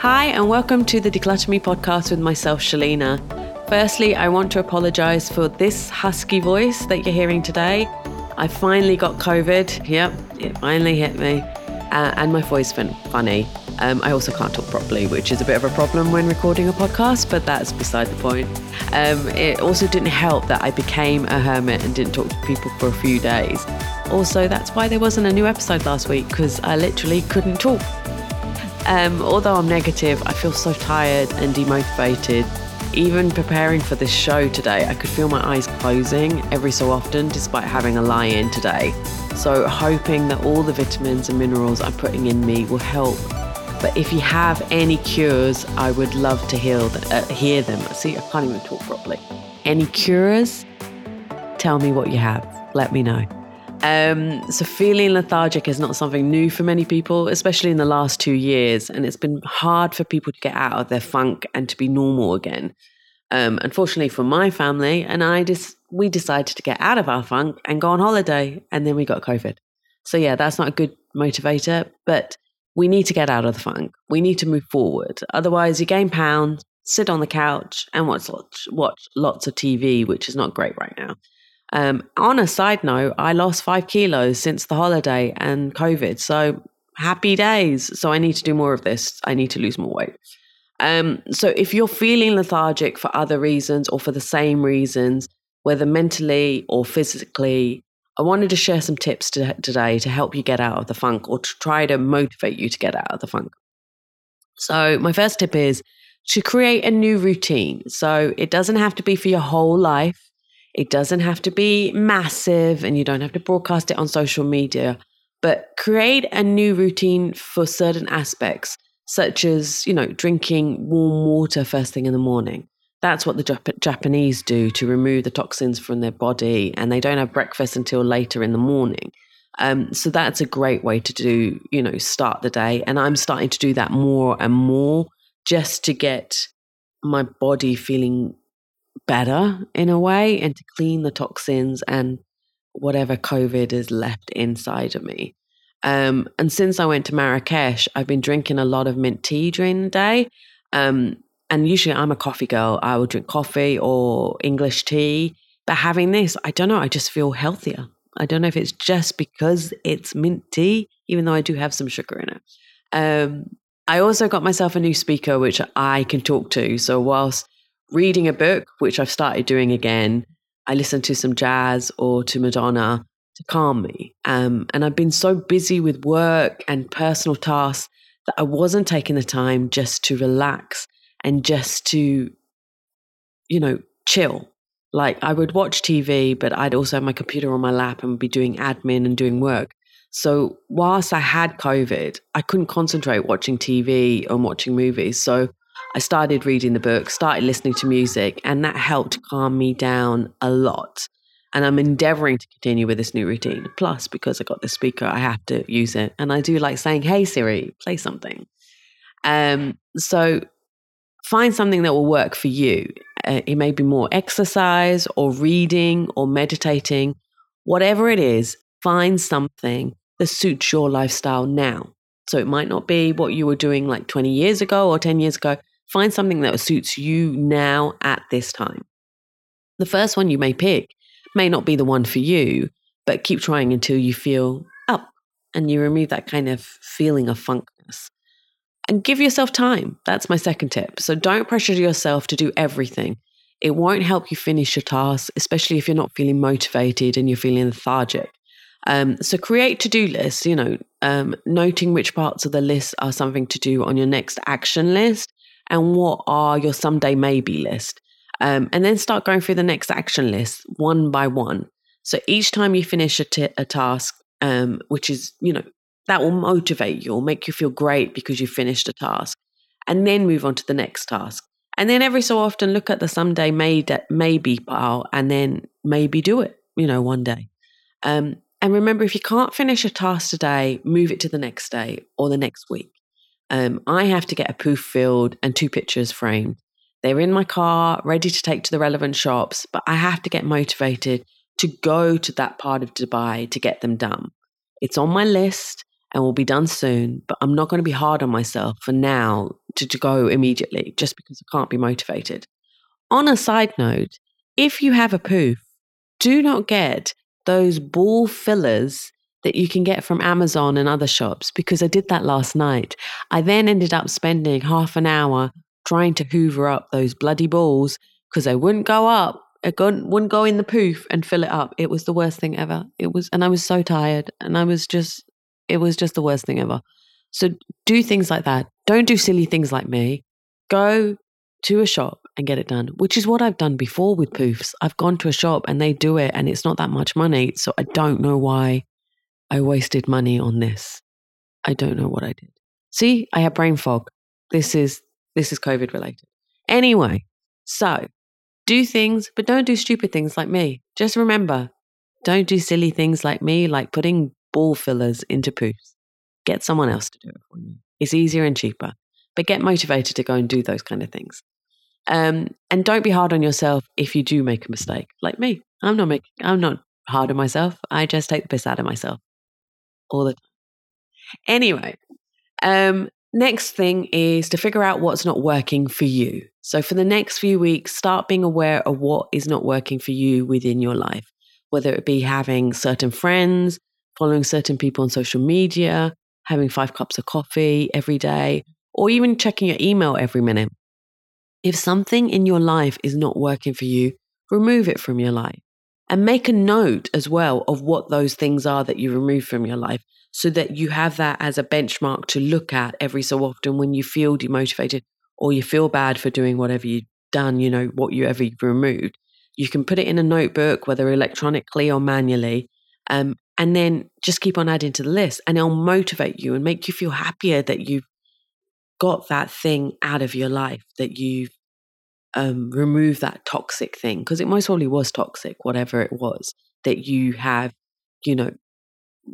Hi, and welcome to the Declutter Me podcast with myself, Shelina. Firstly, I want to apologize for this husky voice that you're hearing today. I finally got COVID. Yep, it finally hit me. Uh, and my voice been funny. Um, I also can't talk properly, which is a bit of a problem when recording a podcast, but that's beside the point. Um, it also didn't help that I became a hermit and didn't talk to people for a few days. Also, that's why there wasn't a new episode last week because I literally couldn't talk. Um, although I'm negative, I feel so tired and demotivated. Even preparing for this show today, I could feel my eyes closing every so often despite having a lie in today. So, hoping that all the vitamins and minerals I'm putting in me will help. But if you have any cures, I would love to hear, uh, hear them. See, I can't even talk properly. Any cures? Tell me what you have. Let me know. Um, so, feeling lethargic is not something new for many people, especially in the last two years. And it's been hard for people to get out of their funk and to be normal again. Um, unfortunately for my family and I, just we decided to get out of our funk and go on holiday, and then we got COVID. So yeah, that's not a good motivator, but we need to get out of the funk. We need to move forward. Otherwise, you gain pounds, sit on the couch, and watch watch lots of TV, which is not great right now. Um, on a side note, I lost five kilos since the holiday and COVID. So happy days. So I need to do more of this. I need to lose more weight. Um, so if you're feeling lethargic for other reasons or for the same reasons, whether mentally or physically, I wanted to share some tips to, today to help you get out of the funk or to try to motivate you to get out of the funk. So, my first tip is to create a new routine. So, it doesn't have to be for your whole life. It doesn't have to be massive and you don't have to broadcast it on social media, but create a new routine for certain aspects, such as, you know, drinking warm water first thing in the morning. That's what the Jap- Japanese do to remove the toxins from their body, and they don't have breakfast until later in the morning. Um, so that's a great way to do, you know, start the day. And I'm starting to do that more and more just to get my body feeling better in a way and to clean the toxins and whatever COVID is left inside of me. Um, and since I went to Marrakesh, I've been drinking a lot of mint tea during the day. Um, and usually I'm a coffee girl. I will drink coffee or English tea. But having this, I don't know, I just feel healthier. I don't know if it's just because it's mint tea, even though I do have some sugar in it. Um, I also got myself a new speaker, which I can talk to. So whilst reading a book, which I've started doing again. I listen to some jazz or to Madonna to calm me. Um, and I've been so busy with work and personal tasks that I wasn't taking the time just to relax and just to, you know, chill. Like I would watch TV, but I'd also have my computer on my lap and be doing admin and doing work. So whilst I had COVID, I couldn't concentrate watching TV and watching movies. So I started reading the book, started listening to music, and that helped calm me down a lot. And I'm endeavoring to continue with this new routine. Plus, because I got the speaker, I have to use it. And I do like saying, hey, Siri, play something. Um, so find something that will work for you. Uh, it may be more exercise or reading or meditating. Whatever it is, find something that suits your lifestyle now. So it might not be what you were doing like 20 years ago or 10 years ago. Find something that suits you now at this time. The first one you may pick may not be the one for you, but keep trying until you feel up and you remove that kind of feeling of funkness. And give yourself time. That's my second tip. So don't pressure yourself to do everything. It won't help you finish your task, especially if you're not feeling motivated and you're feeling lethargic. Um, so create to-do lists, you know, um, noting which parts of the list are something to do on your next action list and what are your someday maybe list. Um, and then start going through the next action list one by one. So each time you finish a, t- a task, um, which is, you know, that will motivate you or make you feel great because you finished a task, and then move on to the next task. And then every so often look at the someday may maybe pile and then maybe do it, you know, one day. Um, and remember, if you can't finish a task today, move it to the next day or the next week. Um, I have to get a poof filled and two pictures framed. They're in my car, ready to take to the relevant shops, but I have to get motivated to go to that part of Dubai to get them done. It's on my list and will be done soon, but I'm not going to be hard on myself for now to, to go immediately just because I can't be motivated. On a side note, if you have a poof, do not get those ball fillers that you can get from Amazon and other shops because I did that last night. I then ended up spending half an hour trying to hoover up those bloody balls because they wouldn't go up. It wouldn't go in the poof and fill it up. It was the worst thing ever. It was, and I was so tired, and I was just, it was just the worst thing ever. So do things like that. Don't do silly things like me. Go to a shop and get it done, which is what I've done before with poofs. I've gone to a shop and they do it and it's not that much money. So I don't know why I wasted money on this. I don't know what I did. See, I have brain fog. This is this is COVID related. Anyway, so do things, but don't do stupid things like me. Just remember, don't do silly things like me, like putting ball fillers into poofs. Get someone else to do it for you. It's easier and cheaper, but get motivated to go and do those kind of things. Um, and don't be hard on yourself if you do make a mistake, like me. I'm not making, I'm not hard on myself. I just take the piss out of myself all the time. Anyway, um, next thing is to figure out what's not working for you. So for the next few weeks, start being aware of what is not working for you within your life, whether it be having certain friends, following certain people on social media, having five cups of coffee every day, or even checking your email every minute. If something in your life is not working for you, remove it from your life. And make a note as well of what those things are that you remove from your life so that you have that as a benchmark to look at every so often when you feel demotivated or you feel bad for doing whatever you've done, you know, what you ever removed. You can put it in a notebook, whether electronically or manually, um, and then just keep on adding to the list and it'll motivate you and make you feel happier that you've got that thing out of your life that you've um, remove that toxic thing because it most probably was toxic, whatever it was that you have, you know,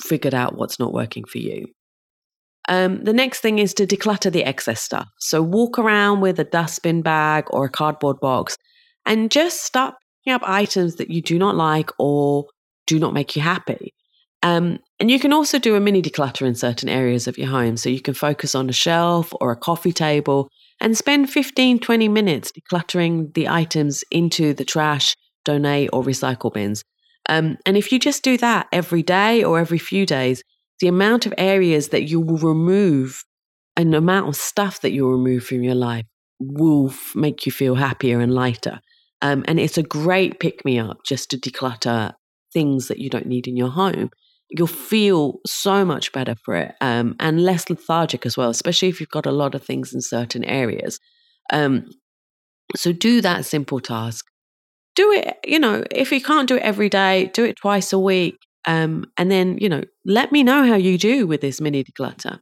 figured out what's not working for you. Um, the next thing is to declutter the excess stuff. So walk around with a dustbin bag or a cardboard box and just start picking up items that you do not like or do not make you happy. Um, and you can also do a mini declutter in certain areas of your home. So you can focus on a shelf or a coffee table and spend 15, 20 minutes decluttering the items into the trash, donate, or recycle bins. Um, and if you just do that every day or every few days, the amount of areas that you will remove and the amount of stuff that you'll remove from your life will f- make you feel happier and lighter. Um, and it's a great pick me up just to declutter things that you don't need in your home you'll feel so much better for it um, and less lethargic as well, especially if you've got a lot of things in certain areas. Um, so do that simple task. Do it, you know, if you can't do it every day, do it twice a week. Um, and then, you know, let me know how you do with this mini declutter.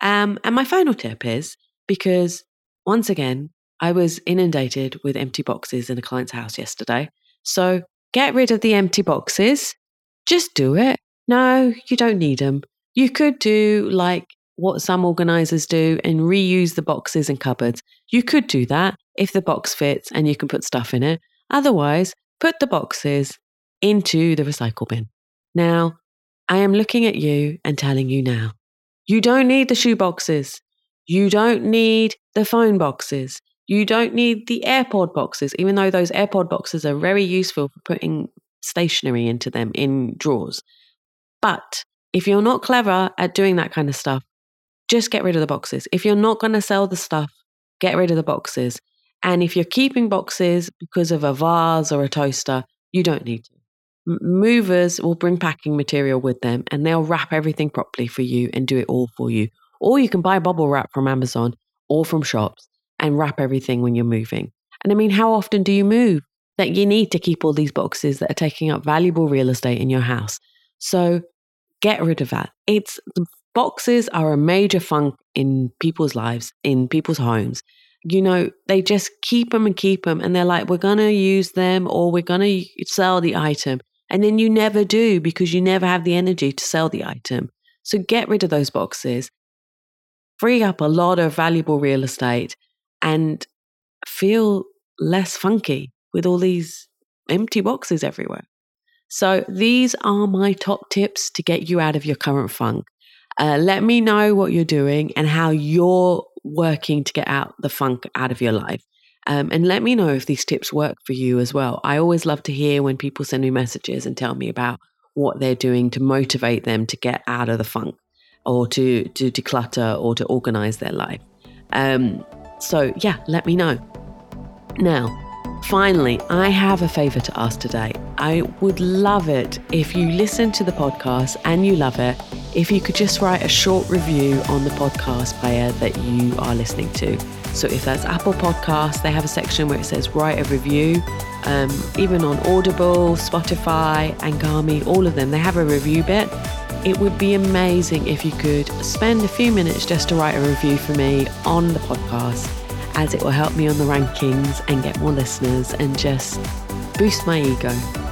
Um, and my final tip is because once again, I was inundated with empty boxes in a client's house yesterday. So get rid of the empty boxes. Just do it. No, you don't need them. You could do like what some organizers do and reuse the boxes and cupboards. You could do that if the box fits and you can put stuff in it. Otherwise, put the boxes into the recycle bin. Now, I am looking at you and telling you now you don't need the shoe boxes. You don't need the phone boxes. You don't need the AirPod boxes, even though those AirPod boxes are very useful for putting stationery into them in drawers. But if you're not clever at doing that kind of stuff, just get rid of the boxes. If you're not going to sell the stuff, get rid of the boxes. And if you're keeping boxes because of a vase or a toaster, you don't need to. Movers will bring packing material with them and they'll wrap everything properly for you and do it all for you. Or you can buy bubble wrap from Amazon or from shops and wrap everything when you're moving. And I mean, how often do you move that you need to keep all these boxes that are taking up valuable real estate in your house? So get rid of that. It's boxes are a major funk in people's lives, in people's homes. You know, they just keep them and keep them, and they're like, we're going to use them or we're going to sell the item. And then you never do because you never have the energy to sell the item. So get rid of those boxes, free up a lot of valuable real estate, and feel less funky with all these empty boxes everywhere. So, these are my top tips to get you out of your current funk. Uh, let me know what you're doing and how you're working to get out the funk out of your life. Um, and let me know if these tips work for you as well. I always love to hear when people send me messages and tell me about what they're doing to motivate them to get out of the funk or to, to declutter or to organize their life. Um, so, yeah, let me know. Now, Finally, I have a favour to ask today. I would love it if you listen to the podcast and you love it, if you could just write a short review on the podcast player that you are listening to. So if that's Apple Podcasts, they have a section where it says write a review. Um, even on Audible, Spotify, Anghami, all of them, they have a review bit. It would be amazing if you could spend a few minutes just to write a review for me on the podcast as it will help me on the rankings and get more listeners and just boost my ego.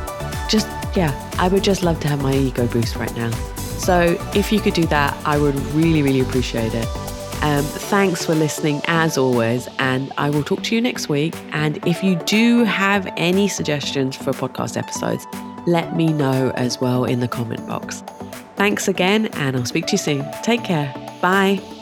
Just, yeah, I would just love to have my ego boost right now. So if you could do that, I would really, really appreciate it. Um, thanks for listening as always, and I will talk to you next week. And if you do have any suggestions for podcast episodes, let me know as well in the comment box. Thanks again, and I'll speak to you soon. Take care. Bye.